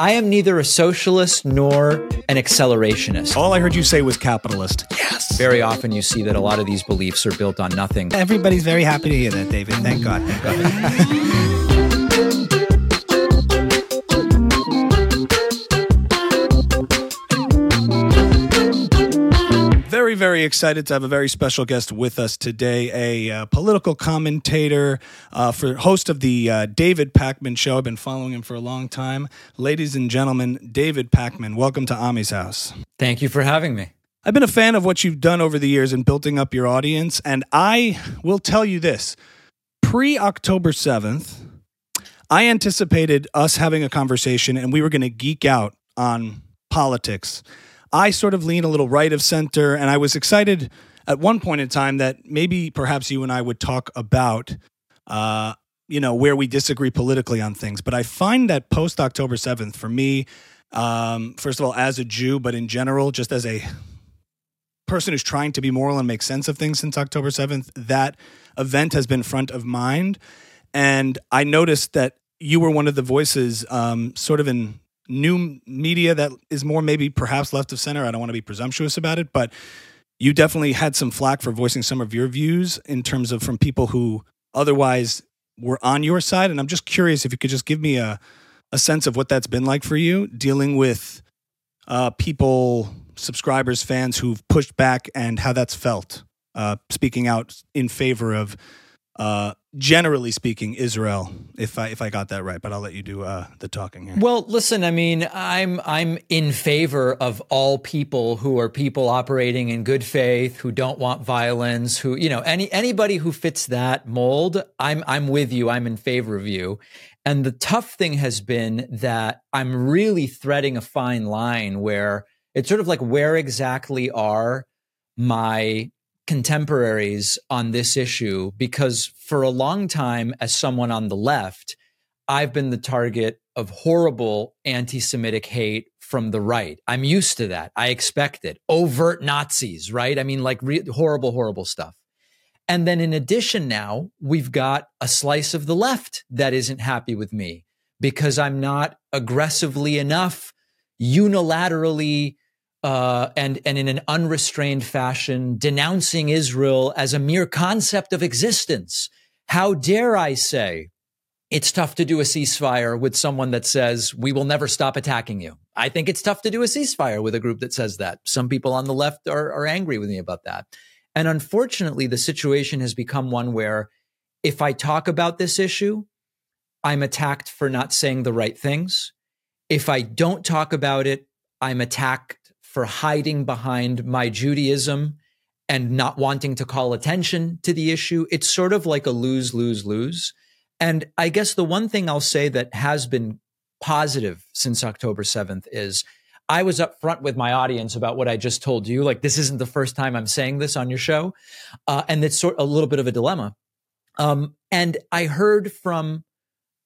I am neither a socialist nor an accelerationist. All I heard you say was capitalist. Yes. Very often you see that a lot of these beliefs are built on nothing. Everybody's very happy to hear that, David. Thank God. Thank God. very, excited to have a very special guest with us today, a uh, political commentator, uh, for host of the uh, David Pakman Show. I've been following him for a long time. Ladies and gentlemen, David Pakman, welcome to Ami's house. Thank you for having me. I've been a fan of what you've done over the years in building up your audience, and I will tell you this: pre October seventh, I anticipated us having a conversation, and we were going to geek out on politics I sort of lean a little right of center, and I was excited at one point in time that maybe perhaps you and I would talk about, uh, you know, where we disagree politically on things. But I find that post October 7th, for me, um, first of all, as a Jew, but in general, just as a person who's trying to be moral and make sense of things since October 7th, that event has been front of mind. And I noticed that you were one of the voices, um, sort of in new media that is more maybe perhaps left of center. I don't want to be presumptuous about it, but you definitely had some flack for voicing some of your views in terms of from people who otherwise were on your side. And I'm just curious if you could just give me a, a sense of what that's been like for you dealing with uh, people, subscribers, fans who've pushed back and how that's felt, uh, speaking out in favor of uh, generally speaking, Israel. If I if I got that right, but I'll let you do uh, the talking here. Well, listen, I mean, I'm I'm in favor of all people who are people operating in good faith, who don't want violence, who you know any anybody who fits that mold. I'm I'm with you. I'm in favor of you. And the tough thing has been that I'm really threading a fine line where it's sort of like where exactly are my contemporaries on this issue because for a long time, as someone on the left, I've been the target of horrible anti Semitic hate from the right. I'm used to that. I expect it. Overt Nazis, right? I mean, like re- horrible, horrible stuff. And then in addition, now we've got a slice of the left that isn't happy with me because I'm not aggressively enough, unilaterally uh, and and in an unrestrained fashion, denouncing Israel as a mere concept of existence. How dare I say it's tough to do a ceasefire with someone that says we will never stop attacking you. I think it's tough to do a ceasefire with a group that says that. Some people on the left are, are angry with me about that. And unfortunately, the situation has become one where if I talk about this issue, I'm attacked for not saying the right things. If I don't talk about it, I'm attacked for hiding behind my Judaism and not wanting to call attention to the issue. It's sort of like a lose, lose, lose. And I guess the one thing I'll say that has been positive since October 7th is I was upfront with my audience about what I just told you. Like, this isn't the first time I'm saying this on your show. Uh, and it's sort of a little bit of a dilemma. Um, and I heard from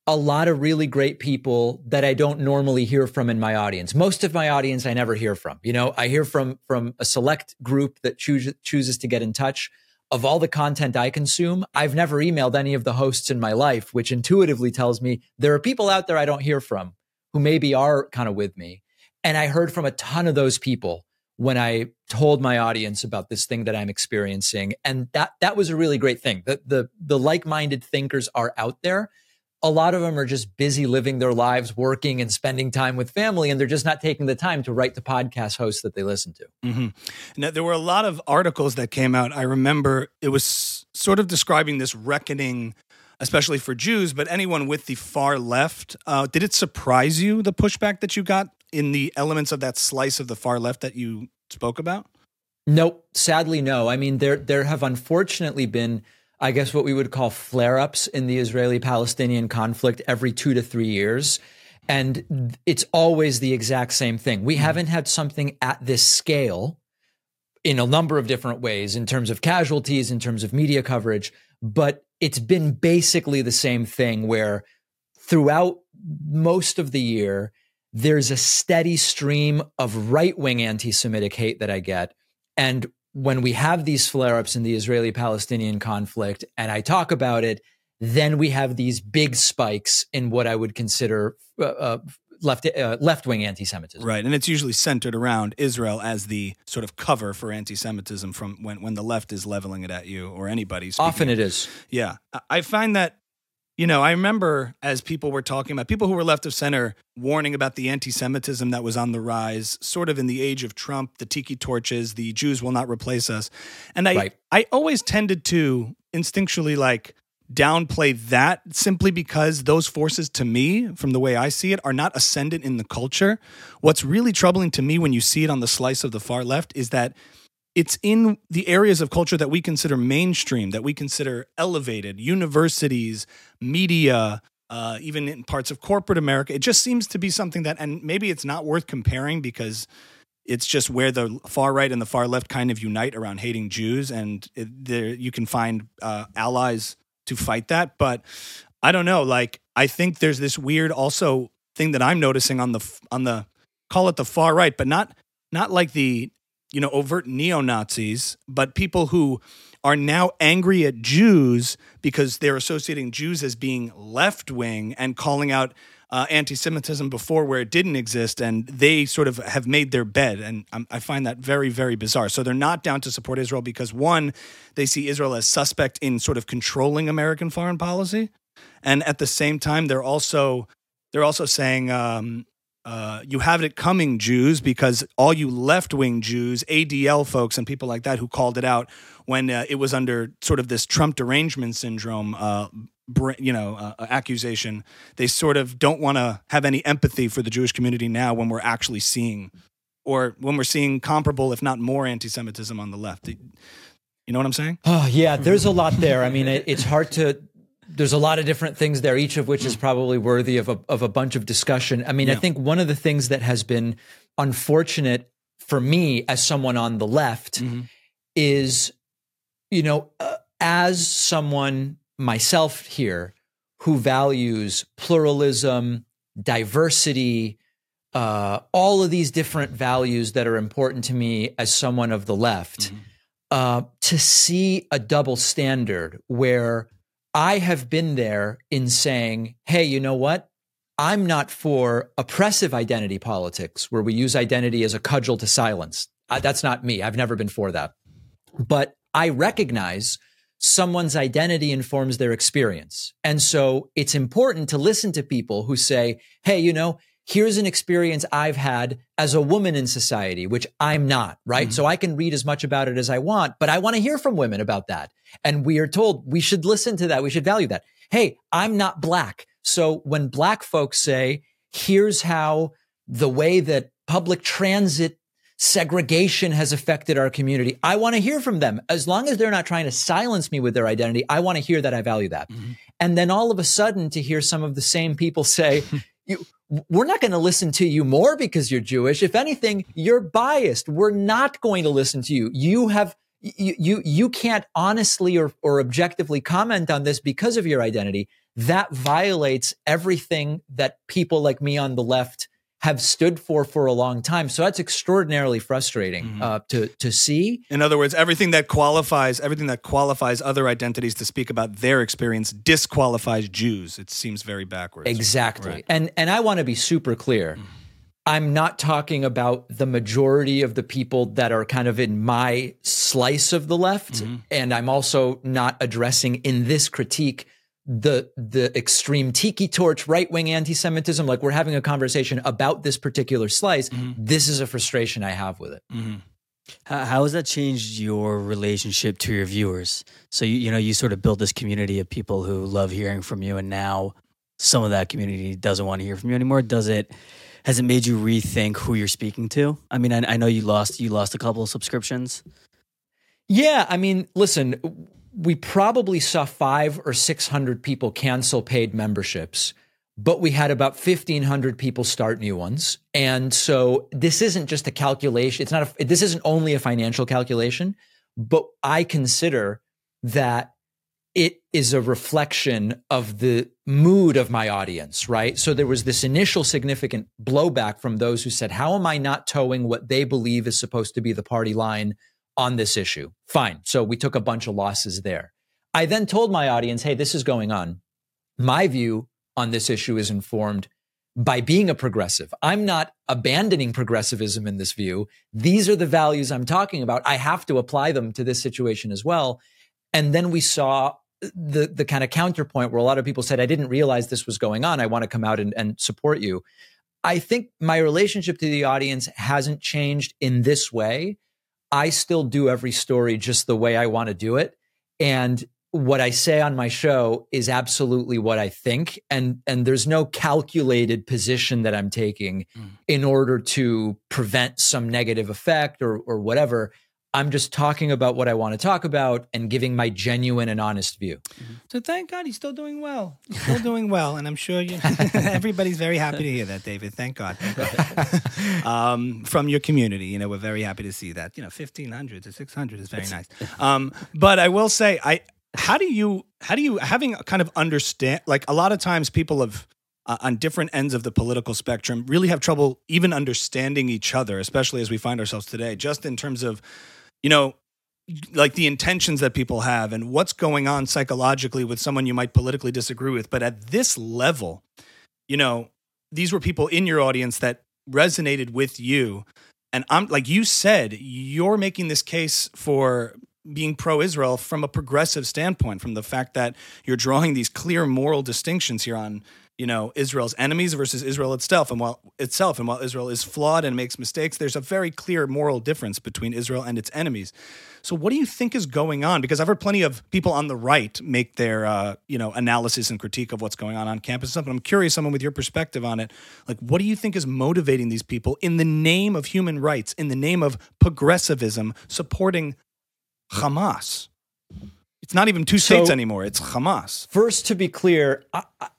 a lot of really great people that I don't normally hear from in my audience. Most of my audience I never hear from. You know, I hear from from a select group that chooses chooses to get in touch. Of all the content I consume, I've never emailed any of the hosts in my life, which intuitively tells me there are people out there I don't hear from who maybe are kind of with me. And I heard from a ton of those people when I told my audience about this thing that I'm experiencing. And that that was a really great thing. The the the like-minded thinkers are out there a lot of them are just busy living their lives, working and spending time with family, and they're just not taking the time to write the podcast hosts that they listen to. Mm-hmm. Now, there were a lot of articles that came out. I remember it was sort of describing this reckoning, especially for Jews, but anyone with the far left. Uh, did it surprise you the pushback that you got in the elements of that slice of the far left that you spoke about? Nope, sadly, no. I mean, there there have unfortunately been I guess what we would call flare ups in the Israeli Palestinian conflict every two to three years. And it's always the exact same thing. We mm-hmm. haven't had something at this scale in a number of different ways in terms of casualties, in terms of media coverage, but it's been basically the same thing where throughout most of the year, there's a steady stream of right wing anti Semitic hate that I get. And when we have these flare ups in the Israeli Palestinian conflict and I talk about it, then we have these big spikes in what I would consider uh, uh, left uh, left wing anti-Semitism. Right, and it's usually centered around Israel as the sort of cover for anti-Semitism from when when the left is leveling it at you or anybody. Often it is. Yeah, I find that you know, I remember as people were talking about people who were left of center warning about the anti Semitism that was on the rise, sort of in the age of Trump, the tiki torches, the Jews will not replace us. And I, right. I always tended to instinctually like downplay that simply because those forces, to me, from the way I see it, are not ascendant in the culture. What's really troubling to me when you see it on the slice of the far left is that it's in the areas of culture that we consider mainstream, that we consider elevated, universities, media, uh, even in parts of corporate America. It just seems to be something that, and maybe it's not worth comparing because it's just where the far right and the far left kind of unite around hating Jews, and it, there you can find uh, allies to fight that. But I don't know. Like I think there's this weird also thing that I'm noticing on the on the call it the far right, but not not like the you know, overt neo Nazis, but people who are now angry at Jews because they're associating Jews as being left wing and calling out uh, anti Semitism before where it didn't exist. And they sort of have made their bed. And I find that very, very bizarre. So they're not down to support Israel because, one, they see Israel as suspect in sort of controlling American foreign policy. And at the same time, they're also. They're also saying, um, uh, you have it coming, Jews, because all you left wing Jews, ADL folks, and people like that who called it out when uh, it was under sort of this Trump derangement syndrome, uh, you know, uh, uh, accusation. They sort of don't want to have any empathy for the Jewish community now when we're actually seeing, or when we're seeing comparable, if not more, anti-Semitism on the left. You know what I'm saying? Oh yeah, there's a lot there. I mean, it, it's hard to there's a lot of different things there, each of which is probably worthy of a, of a bunch of discussion. I mean, yeah. I think one of the things that has been unfortunate for me as someone on the left mm-hmm. is, you know, uh, as someone myself here who values pluralism, diversity, uh, all of these different values that are important to me as someone of the left, mm-hmm. uh, to see a double standard where I have been there in saying, hey, you know what? I'm not for oppressive identity politics where we use identity as a cudgel to silence. That's not me. I've never been for that. But I recognize someone's identity informs their experience. And so it's important to listen to people who say, hey, you know, here's an experience I've had as a woman in society, which I'm not, right? Mm-hmm. So I can read as much about it as I want, but I want to hear from women about that. And we are told we should listen to that. We should value that. Hey, I'm not black. So when black folks say, here's how the way that public transit segregation has affected our community. I want to hear from them. As long as they're not trying to silence me with their identity, I want to hear that I value that. Mm-hmm. And then all of a sudden to hear some of the same people say, you, we're not going to listen to you more because you're Jewish. If anything, you're biased. We're not going to listen to you. You have you you you can't honestly or, or objectively comment on this because of your identity. That violates everything that people like me on the left have stood for for a long time. So that's extraordinarily frustrating mm-hmm. uh, to to see. In other words, everything that qualifies everything that qualifies other identities to speak about their experience disqualifies Jews. It seems very backwards. Exactly. Right. And and I want to be super clear. Mm-hmm. I'm not talking about the majority of the people that are kind of in my slice of the left. Mm-hmm. And I'm also not addressing in this critique the the extreme tiki torch right wing anti-Semitism. Like we're having a conversation about this particular slice. Mm-hmm. This is a frustration I have with it. Mm-hmm. How, how, has that changed your relationship to your viewers? So you you know you sort of build this community of people who love hearing from you, and now some of that community doesn't want to hear from you anymore. Does it? Has it made you rethink who you're speaking to? I mean, I, I know you lost you lost a couple of subscriptions. Yeah, I mean, listen, we probably saw five or 600 people cancel paid memberships, but we had about 1,500 people start new ones. And so this isn't just a calculation. It's not a, this isn't only a financial calculation, but I consider that it is a reflection of the mood of my audience, right? So there was this initial significant blowback from those who said, How am I not toeing what they believe is supposed to be the party line on this issue. Fine. So we took a bunch of losses there. I then told my audience, hey, this is going on. My view on this issue is informed by being a progressive. I'm not abandoning progressivism in this view. These are the values I'm talking about. I have to apply them to this situation as well. And then we saw the the kind of counterpoint where a lot of people said, I didn't realize this was going on. I want to come out and, and support you. I think my relationship to the audience hasn't changed in this way. I still do every story just the way I want to do it. And what I say on my show is absolutely what I think. And, and there's no calculated position that I'm taking mm. in order to prevent some negative effect or, or whatever. I'm just talking about what I want to talk about and giving my genuine and honest view. Mm-hmm. So thank God he's still doing well. He's still doing well, and I'm sure you, everybody's very happy to hear that, David. Thank God. um, from your community, you know, we're very happy to see that. You know, 1500 to 600 is very nice. Um, but I will say, I how do you how do you having kind of understand like a lot of times people have uh, on different ends of the political spectrum really have trouble even understanding each other especially as we find ourselves today just in terms of you know, like the intentions that people have and what's going on psychologically with someone you might politically disagree with. But at this level, you know, these were people in your audience that resonated with you. And I'm like you said, you're making this case for being pro Israel from a progressive standpoint, from the fact that you're drawing these clear moral distinctions here on you know Israel's enemies versus Israel itself and while itself and while Israel is flawed and makes mistakes there's a very clear moral difference between Israel and its enemies. So what do you think is going on? Because I've heard plenty of people on the right make their uh, you know analysis and critique of what's going on on campus and I'm curious someone with your perspective on it like what do you think is motivating these people in the name of human rights in the name of progressivism supporting Hamas it's not even two states so, anymore. It's Hamas. First, to be clear,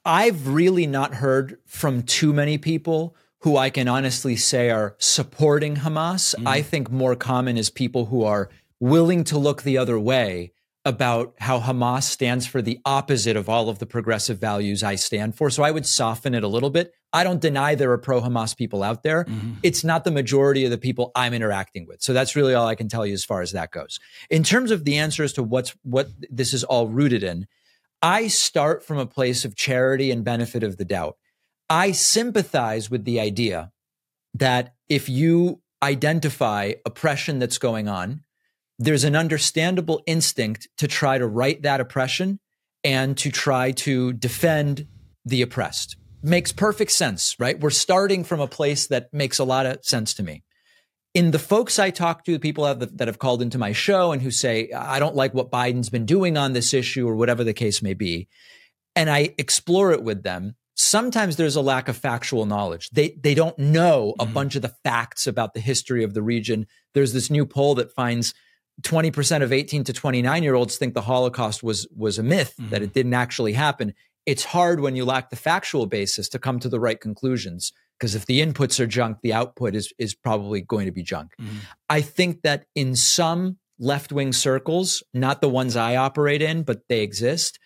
I, have really not heard from too many people who I can honestly say are supporting Hamas. Mm. I think more common is people who are willing to look the other way about how Hamas stands for the opposite of all of the progressive values I stand for. So I would soften it a little bit. I don't deny there are pro Hamas people out there. Mm-hmm. It's not the majority of the people I'm interacting with. So that's really all I can tell you as far as that goes. In terms of the answer as to what's what this is all rooted in, I start from a place of charity and benefit of the doubt. I sympathize with the idea that if you identify oppression that's going on, there's an understandable instinct to try to right that oppression and to try to defend the oppressed. Makes perfect sense, right? We're starting from a place that makes a lot of sense to me. In the folks I talk to, the people that have called into my show and who say, I don't like what Biden's been doing on this issue or whatever the case may be, and I explore it with them, sometimes there's a lack of factual knowledge. They they don't know a mm-hmm. bunch of the facts about the history of the region. There's this new poll that finds 20% of 18 to 29 year olds think the Holocaust was was a myth, mm-hmm. that it didn't actually happen. It's hard when you lack the factual basis to come to the right conclusions because if the inputs are junk, the output is is probably going to be junk. Mm-hmm. I think that in some left-wing circles, not the ones I operate in, but they exist,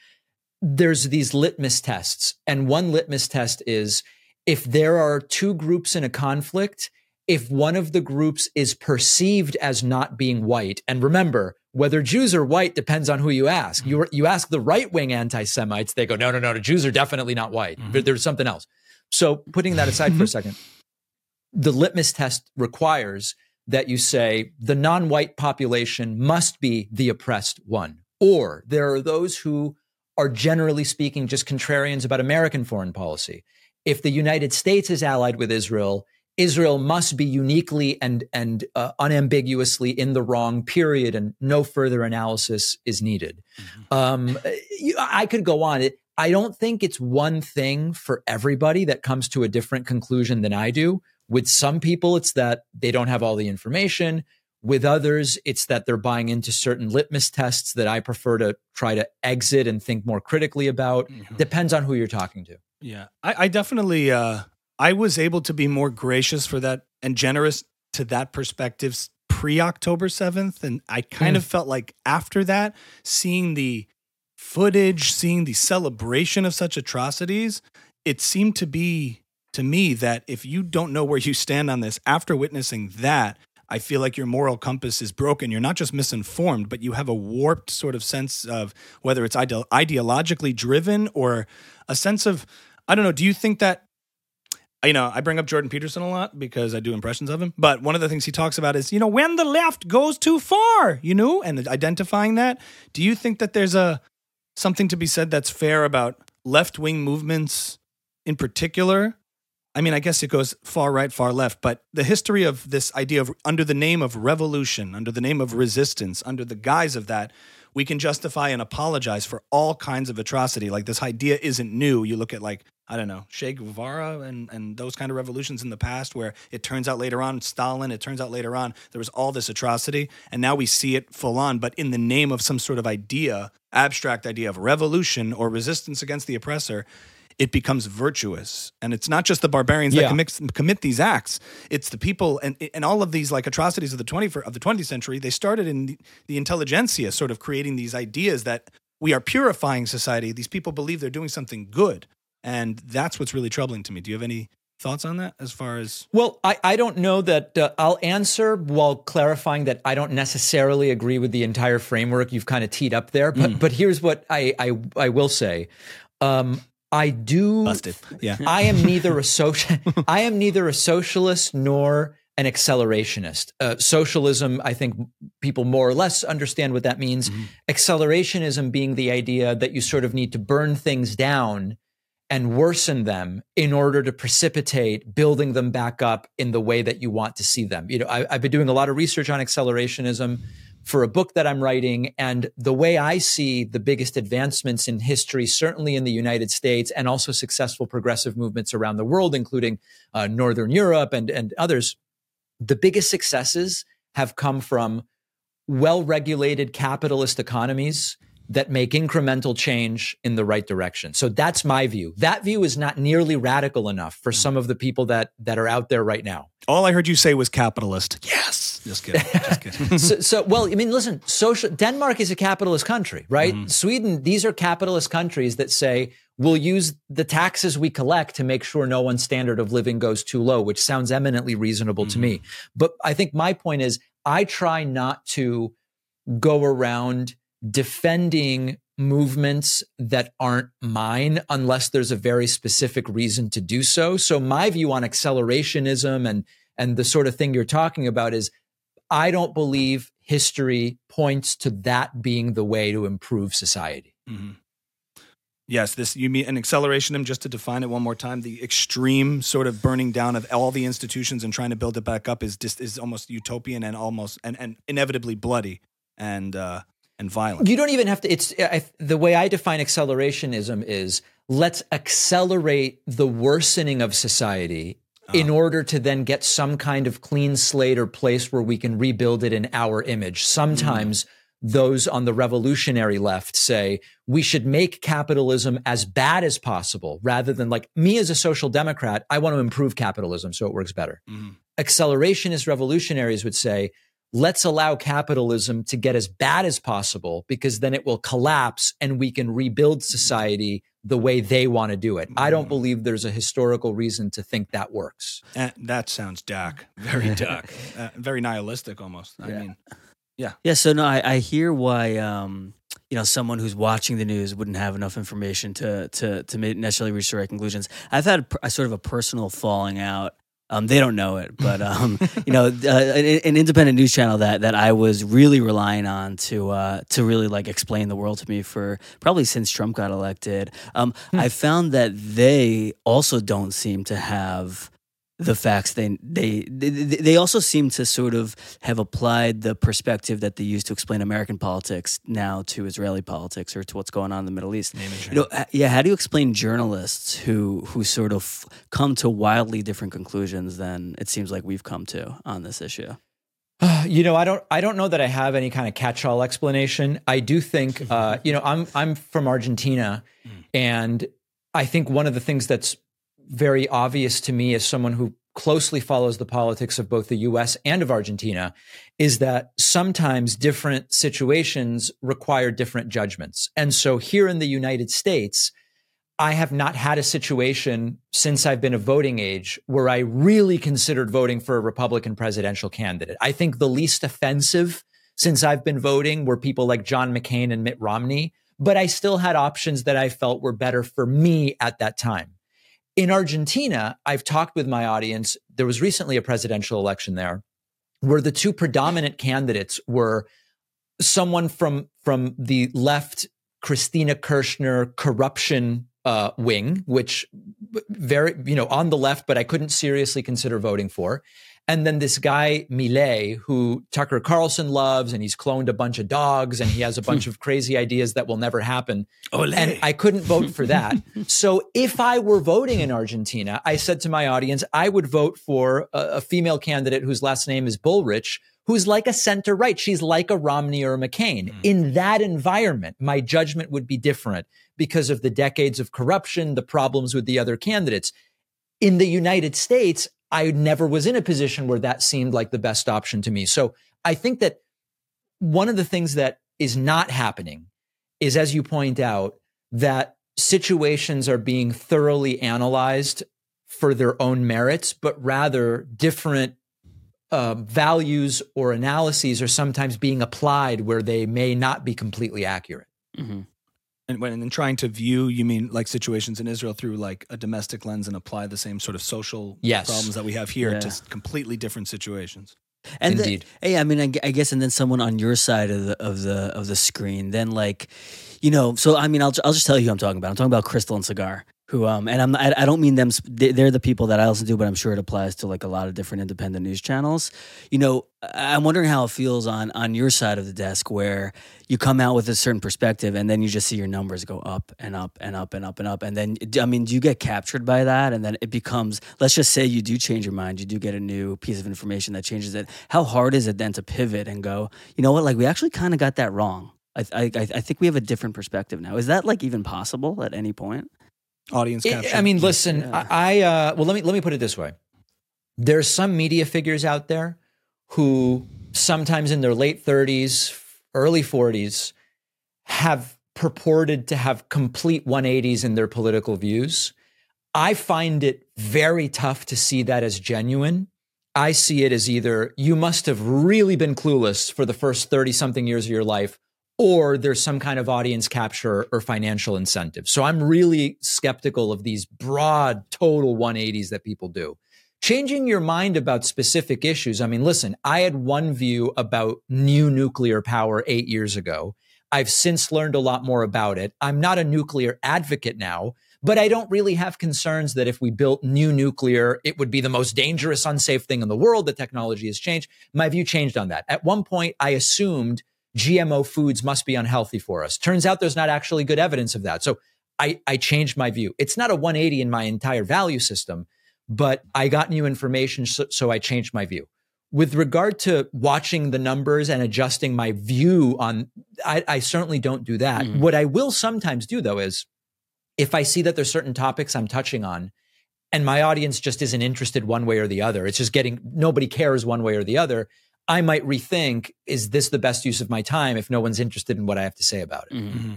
there's these litmus tests. And one litmus test is if there are two groups in a conflict if one of the groups is perceived as not being white, and remember, whether Jews are white depends on who you ask. You, you ask the right wing anti Semites, they go, no, no, no, the Jews are definitely not white. Mm-hmm. There's something else. So, putting that aside for a second, the litmus test requires that you say the non white population must be the oppressed one. Or there are those who are generally speaking just contrarians about American foreign policy. If the United States is allied with Israel, Israel must be uniquely and and uh, unambiguously in the wrong period, and no further analysis is needed. Mm-hmm. Um, I could go on. It, I don't think it's one thing for everybody that comes to a different conclusion than I do. With some people, it's that they don't have all the information. With others, it's that they're buying into certain litmus tests that I prefer to try to exit and think more critically about. Mm-hmm. Depends on who you're talking to. Yeah, I, I definitely uh, I was able to be more gracious for that and generous to that perspective pre October 7th. And I kind mm. of felt like after that, seeing the footage, seeing the celebration of such atrocities, it seemed to be to me that if you don't know where you stand on this after witnessing that, I feel like your moral compass is broken. You're not just misinformed, but you have a warped sort of sense of whether it's ide- ideologically driven or a sense of, I don't know, do you think that you know, I bring up Jordan Peterson a lot because I do impressions of him. But one of the things he talks about is, you know, when the left goes too far, you know, and identifying that. Do you think that there's a something to be said that's fair about left wing movements in particular? I mean, I guess it goes far right, far left, but the history of this idea of under the name of revolution, under the name of resistance, under the guise of that, we can justify and apologize for all kinds of atrocity. Like this idea isn't new. You look at like I don't know, Che Guevara and, and those kind of revolutions in the past where it turns out later on, Stalin, it turns out later on, there was all this atrocity. And now we see it full on, but in the name of some sort of idea, abstract idea of revolution or resistance against the oppressor, it becomes virtuous. And it's not just the barbarians Yeah. that commit, commit these acts. It's the people and and all of these like atrocities of the 20 of the 20th century, they started in the, the intelligentsia sort of creating these ideas that we are purifying society. These people believe they're doing something good. And that's what's really troubling to me. Do you have any thoughts on that as far as Well, I, I don't know that uh, I'll answer while clarifying that I don't necessarily agree with the entire framework you've kind of teed up there. But but here's what I I, I will say. Um, I do busted? Yeah. I am neither a social I am neither a socialist nor an accelerationist. Uh, socialism, I think people more or less understand what that means. Accelerationism being the idea that you sort of need to burn things down and worsen them in order to precipitate building them back up in the way that you want to see them. You know, I, I've been doing a lot of research on accelerationism for a book that I'm writing, and the way I see the biggest advancements in history, certainly in the United States, and also successful progressive movements around the world, including uh, Northern Europe and and others, the biggest successes have come from well-regulated capitalist economies that make incremental change in the right direction. So that's my view. That view is not nearly radical enough for mm. some of the people that that are out there right now. All I heard you say was capitalist. Yes. Just kidding. Just kidding. so, so, well, I mean, listen, social Denmark is a capitalist country, right? Mm-hmm. Sweden, these are capitalist countries that say we'll use the taxes we collect to make sure no one's standard of living goes too low, which sounds eminently reasonable to me. Mm-hmm. But I think my point is I try not to go around defending movements that aren't mine unless there's a very specific reason to do so. So my view on accelerationism and and the sort of thing you're talking about is I don't believe history points to that being the way to improve society. Mhm. Yes, this you mean an accelerationism. Just to define it one more time, the extreme sort of burning down of all the institutions and trying to build it back up is just is almost utopian and almost and, and inevitably bloody and uh, and violent. You don't even have to. It's I, the way I define accelerationism is let's accelerate the worsening of society in order to then get some kind of clean slate or place where we can rebuild it in our image. Sometimes those on the revolutionary left say we should make capitalism as bad as possible rather than like me as a social democrat, I want to improve capitalism so it works better. Mhm. Accelerationist revolutionaries would say let's allow capitalism to get as bad as possible because then it will collapse and we can rebuild society the way they want to do it. I don't believe there's a historical reason to think that works. Eh, that sounds dark, very dark, uh, very nihilistic almost. I Yeah. mean, Yeah, Yeah. so no, I, I hear why um, you know someone who's watching the news wouldn't have enough information to to to necessarily reach the right conclusions. I've had a, a sort of a personal falling out. Um, they don't know it, but um, you know, uh, an, an independent news channel that that I was really relying on to uh, to really like explain the world to me for probably since Trump got elected. Um, I found that they also don't seem to have the facts they, they they they also seem to sort of have applied the perspective that they use to explain American politics now to Israeli politics or to what's going on in the Middle East. You know, yeah. How do you explain journalists who who sort of come to wildly different conclusions than it seems like we've come to on this issue? You know, I don't I don't know that I have any kind of catch-all explanation. I do think uh, you know, I'm I'm from Argentina and I think one of the things that's very obvious to me as someone who closely follows the politics of both the US and of Argentina is that sometimes different situations require different judgments. And so here in the United States, I have not had a situation since I've been of voting age where I really considered voting for a Republican presidential candidate. I think the least offensive since I've been voting were people like John McCain and Mitt Romney, but I still had options that I felt were better for me at that time. In Argentina, I've talked with my audience. There was recently a presidential election there where the two predominant candidates were someone from from the left Cristina Kirchner corruption uh, wing, which very you know on the left, but I couldn't seriously consider voting for. And then this guy Milei, who Tucker Carlson loves, and he's cloned a bunch of dogs, and he has a bunch of crazy ideas that will never happen. Olé. And I couldn't vote for that. so if I were voting in Argentina, I said to my audience, I would vote for a, a female candidate whose last name is Bullrich, who's like a center right. She's like a Romney or a McCain. Mm. In that environment, my judgment would be different because of the decades of corruption, the problems with the other candidates. In the United States, I never was in a position where that seemed like the best option to me. So I think that one of the things that is not happening is, as you point out, that situations are being thoroughly analyzed for their own merits, but rather different uh, values or analyses are sometimes being applied where they may not be completely accurate. Mm-hmm. And when in trying to view, you mean like situations in Israel through like a domestic lens and apply the same sort of social yes. problems that we have here yeah. to completely different situations. And Indeed. The, hey, I mean, I, I, guess, and then someone on your side of the of the of the screen, then like, you know, so I mean, I'll I'll just tell you who I'm talking about. I'm talking about Krystal and Saagar who um and I'm I, I don't mean them they're the people that I listen to but I'm sure it applies to like a lot of different independent news channels. You know, I'm wondering how it feels on on your side of the desk where you come out with a certain perspective and then you just see your numbers go up and up and up and up and up and then I mean, do you get captured by that and then it becomes let's just say you do change your mind, you do get a new piece of information that changes it. How hard is it then to pivot and go, you know what, like we actually kind of got that wrong. I, I I think we have a different perspective now. Is that like even possible at any point? Audience capture. I mean, listen, yeah. I, I uh, well, let me let me put it this way: there's some media figures out there who sometimes in their late 30s, early 40s, have purported to have complete 180s in their political views. I find it very tough to see that as genuine. I see it as either you must have really been clueless for the first 30 something years of your life, or there's some kind of audience capture or financial incentive. So I'm really skeptical of these broad total 180s that people do. Changing your mind about specific issues. I mean, listen, I had one view about new nuclear power eight years ago. I've since learned a lot more about it. I'm not a nuclear advocate now, but I don't really have concerns that if we built new nuclear, it would be the most dangerous, unsafe thing in the world. The technology has changed. My view changed on that. At one point, I assumed GMO foods must be unhealthy for us. Turns out there's not actually good evidence of that. So I, I changed my view. It's not a 180 in my entire value system, but I got new information, so, so I changed my view. With regard to watching the numbers and adjusting my view on, I, I certainly don't do that. Mm. What I will sometimes do though is if I see that there's certain topics I'm touching on and my audience just isn't interested one way or the other, it's just getting, nobody cares one way or the other. I might rethink is this the best use of my time if no one's interested in what I have to say about it? Mm-hmm. mm-hmm.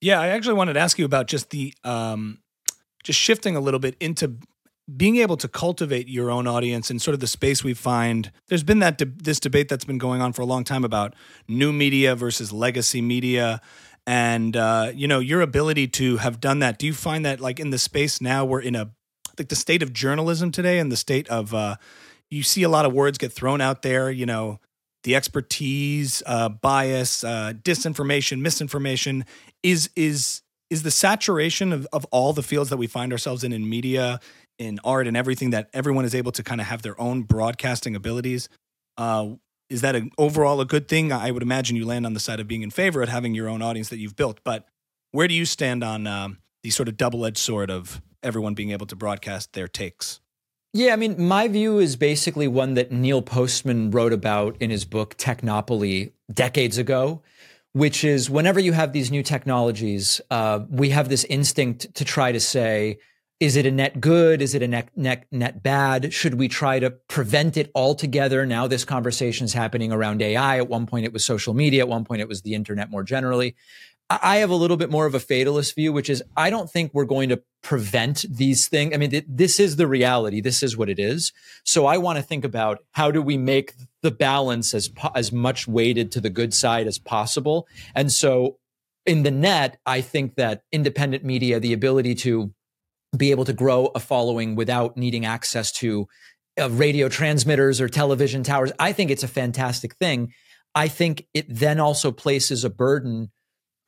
Yeah, I actually wanted to ask you about just the um, just shifting a little bit into being able to cultivate your own audience and sort of the space we find. There's been that de- this debate that's been going on for a long time about new media versus legacy media and uh, you know your ability to have done that do you find that like in the space now we're in a like the state of journalism today and the state of uh, you see a lot of words get thrown out there, you know, the expertise, uh, bias, uh, disinformation, misinformation is is is the saturation of, of all the fields that we find ourselves in in media, in art, and everything that everyone is able to kind of have their own broadcasting abilities. Uh, is that an, overall a good thing? I would imagine you land on the side of being in favor of having your own audience that you've built. But where do you stand on um, the sort of double edged sword of everyone being able to broadcast their takes? Yeah, I mean, my view is basically one that Neil Postman wrote about in his book Technopoly decades ago, which is whenever you have these new technologies, uh, we have this instinct to try to say, is it a net good? Is it a net, net, net bad? Should we try to prevent it altogether? Now this conversation is happening around AI. At one point it was social media. At one point it was the internet more generally. I have a little bit more of a fatalist view, which is I don't think we're going to prevent these things. I mean, th- this is the reality. This is what it is. So I want to think about how do we make the balance as po- as much weighted to the good side as possible. And so in the net, I think that independent media, the ability to be able to grow a following without needing access to uh, radio transmitters or television towers. I think it's a fantastic thing. I think it then also places a burden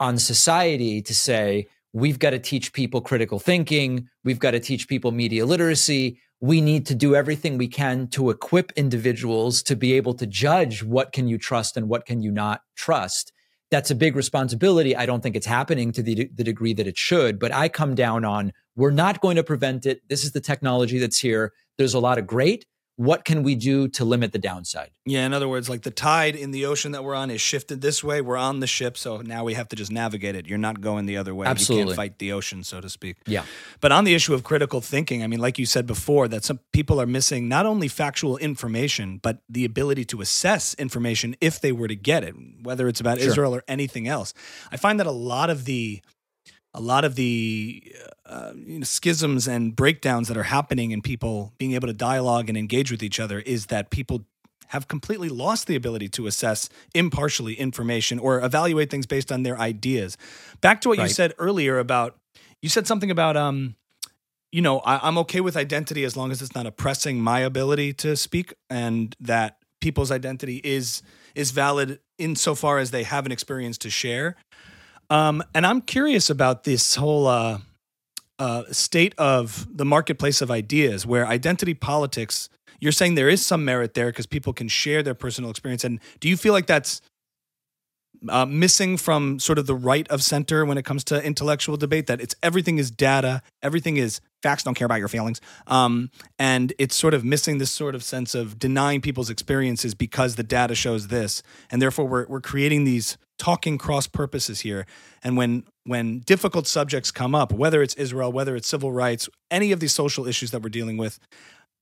on society to say, we've got to teach people critical thinking. We've got to teach people media literacy. We need to do everything we can to equip individuals to be able to judge what can you trust and what can you not trust. That's a big responsibility. I don't think it's happening to the, the degree that it should, but I come down on we're not going to prevent it. This is the technology that's here. There's a lot of great what can we do to limit the downside? Yeah, in other words, like the tide in the ocean that we're on is shifted this way. We're on the ship, so now we have to just navigate it. You're not going the other way. Absolutely. You can't fight the ocean, so to speak. Yeah. But on the issue of critical thinking, I mean, like you said before, that some people are missing not only factual information, but the ability to assess information if they were to get it, whether it's about Sure. Israel or anything else. I find that a lot of the a lot of the uh, uh, you know, schisms and breakdowns that are happening in people being able to dialogue and engage with each other is that people have completely lost the ability to assess impartially information or evaluate things based on their ideas. Back to what you said earlier about you said something about um you know I, I'm okay with identity as long as it's not oppressing my ability to speak and that people's identity is is valid insofar as they have an experience to share. Um, and I'm curious about this whole uh, uh, state of the marketplace of ideas, where identity politics. You're saying there is some merit there because people can share their personal experience, and do you feel like that's uh, missing from sort of the right of center when it comes to intellectual debate? That it's everything is data, everything is facts. Don't care about your feelings, um, and it's sort of missing this sort of sense of denying people's experiences because the data shows this, and therefore we're we're creating these talking cross purposes here. And when when difficult subjects come up, whether it's Israel, whether it's civil rights, any of these social issues that we're dealing with,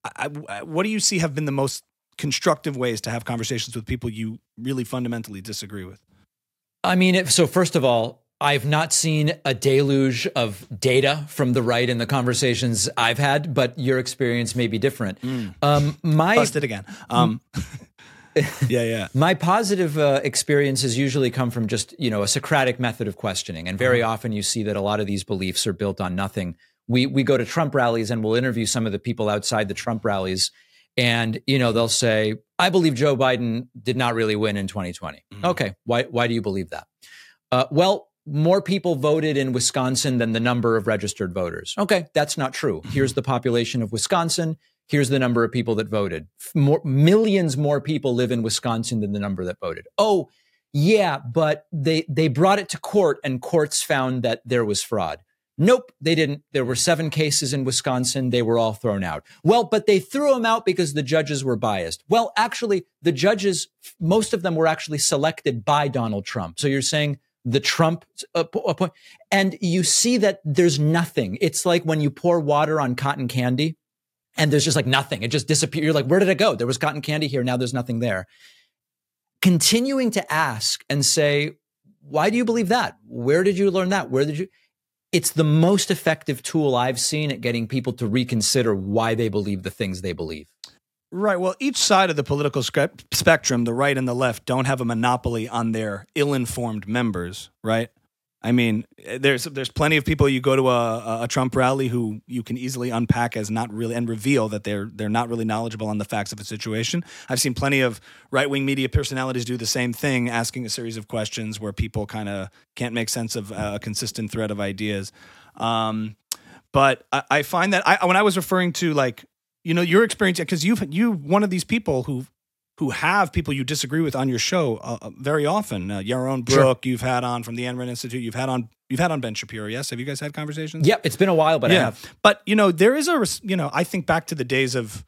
I, I, what do you see have been the most constructive ways to have conversations with people you really fundamentally disagree with? I mean, if, so first of all, I've not seen a deluge of data from the right in the conversations I've had, but your experience may be different. Um, my Busted again. Um, yeah, yeah. My positive uh, experiences usually come from just you know a Socratic method of questioning, and very often you see that a lot of these beliefs are built on nothing. We we go to Trump rallies and we'll interview some of the people outside the Trump rallies, and you know they'll say, "I believe Joe Biden did not really win in 2020." Mhm. Okay, why why do you believe that? Uh, well, more people voted in Wisconsin than the number of registered voters. Okay, that's not true. Here's the population of Wisconsin. Here's the number of people that voted. More, millions more people live in Wisconsin than the number that voted. Oh, yeah, but they they brought it to court and courts found that there was fraud. Nope, they didn't. There were seven cases in Wisconsin. They were all thrown out. Well, but they threw them out because the judges were biased. Well, actually, the judges, most of them were actually selected by Donald Trump. So you're saying the Trump uh, po- point, and you see that there's nothing. It's like when you pour water on cotton candy and there's just like nothing. It just disappears. You're like, where did it go? There was cotton candy here. Now there's nothing there. Continuing to ask and say, why do you believe that? Where did you learn that? Where did you? It's the most effective tool I've seen at getting people to reconsider why they believe the things they believe. Right. Well, each side of the political spectrum, the right and the left, don't have a monopoly on their ill-informed members, right? I mean, there's there's plenty of people you go to a, a Trump rally who you can easily unpack as not really and reveal that they're they're not really knowledgeable on the facts of a situation. I've seen plenty of right wing media personalities do the same thing, asking a series of questions where people kind of can't make sense of a consistent thread of ideas. Um, but I, I find that I, when I was referring to like you know your experience because you've you one of these people who who have people you disagree with on your show uh, uh, very often. Uh, Yaron Sure. Brook, you've had on from the Ayn Rand Institute. You've had on you've had on Ben Shapiro. Yes, have you guys had conversations? Yep, it's been a while, but I yeah. have. But you know there is a you know I think back to the days of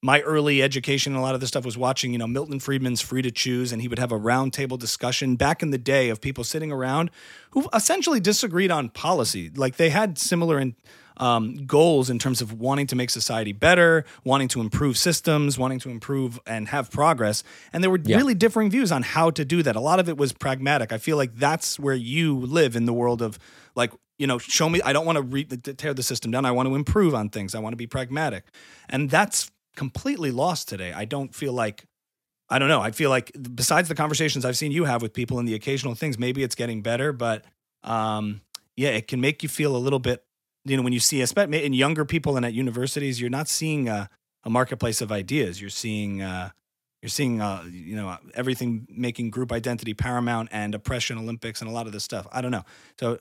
my early education a lot of this stuff was watching you know Milton Friedman's Free to Choose and he would have a roundtable discussion back in the day of people sitting around who essentially disagreed on policy like they had similar in, um, goals in terms of wanting to make society better wanting to improve systems wanting to improve and have progress and there were Yeah. really differing views on how to do that a lot of it was pragmatic I feel like that's where you live in the world of like you know show me I don't want to re- to tear the system down I want to improve on things I want to be pragmatic and that's completely lost today. I don't feel like I don't know. I feel like besides the conversations I've seen you have with people and the occasional things, maybe it's getting better, but um, yeah, it can make you feel a little bit you know when you see especially in younger people and at universities, you're not seeing a, a marketplace of ideas. You're seeing uh, you're seeing uh, you know everything making group identity paramount and oppression Olympics and a lot of this stuff. I don't know. So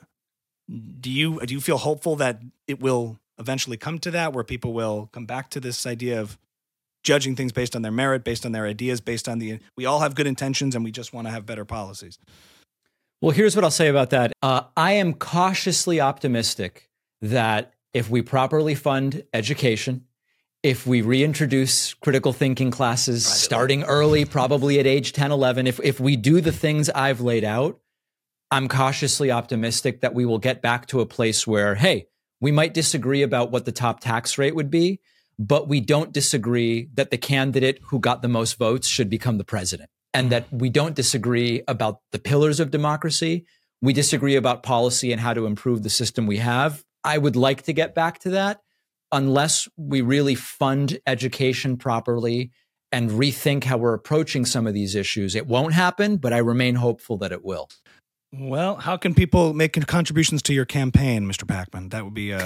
do you do you feel hopeful that it will eventually come to that where people will come back to this idea of judging things based on their merit, based on their ideas, based on the we all have good intentions and we just want to have better policies. Well, here's what I'll say about that. Uh, I am cautiously optimistic that if we properly fund education, if we reintroduce critical thinking classes starting early, probably at age 10, 11, if, if we do the things I've laid out, I'm cautiously optimistic that we will get back to a place where, hey, we might disagree about what the top tax rate would be, but we don't disagree that the candidate who got the most votes should become the president and mm-hmm. that we don't disagree about the pillars of democracy. We disagree about policy and how to improve the system we have. I would like to get back to that unless we really fund education properly and rethink how we're approaching some of these issues. It won't happen, but I remain hopeful that it will. Well, how can people make contributions to your campaign, Mr. Pakman? That would be. Uh...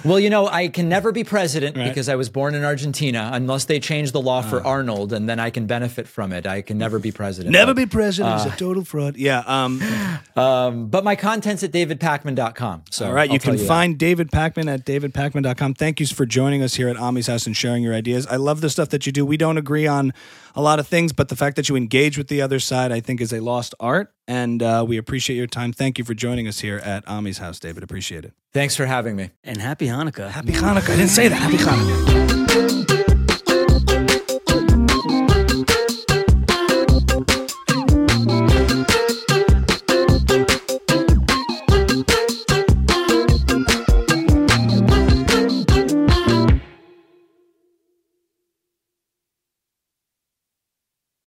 well, you know, I can never be president right. because I was born in Argentina, unless they change the law for uh. Arnold, and then I can benefit from it. I can never be president. Never but, be president. Uh, He's a total fraud. Yeah. Um, um, but my content's at davidpakman.com. So all right, I'll you can you find that. David Pakman at davidpakman.com. Thank you for joining us here at Ami's House and sharing your ideas. I love the stuff that you do. We don't agree on a lot of things, but the fact that you engage with the other side, I think, is a lost art. And uh, we appreciate your time. Thank you for joining us here at Ami's house, David. Appreciate it. Thanks for having me. And happy Hanukkah. Happy Hanukkah. I didn't say that. Happy Hanukkah.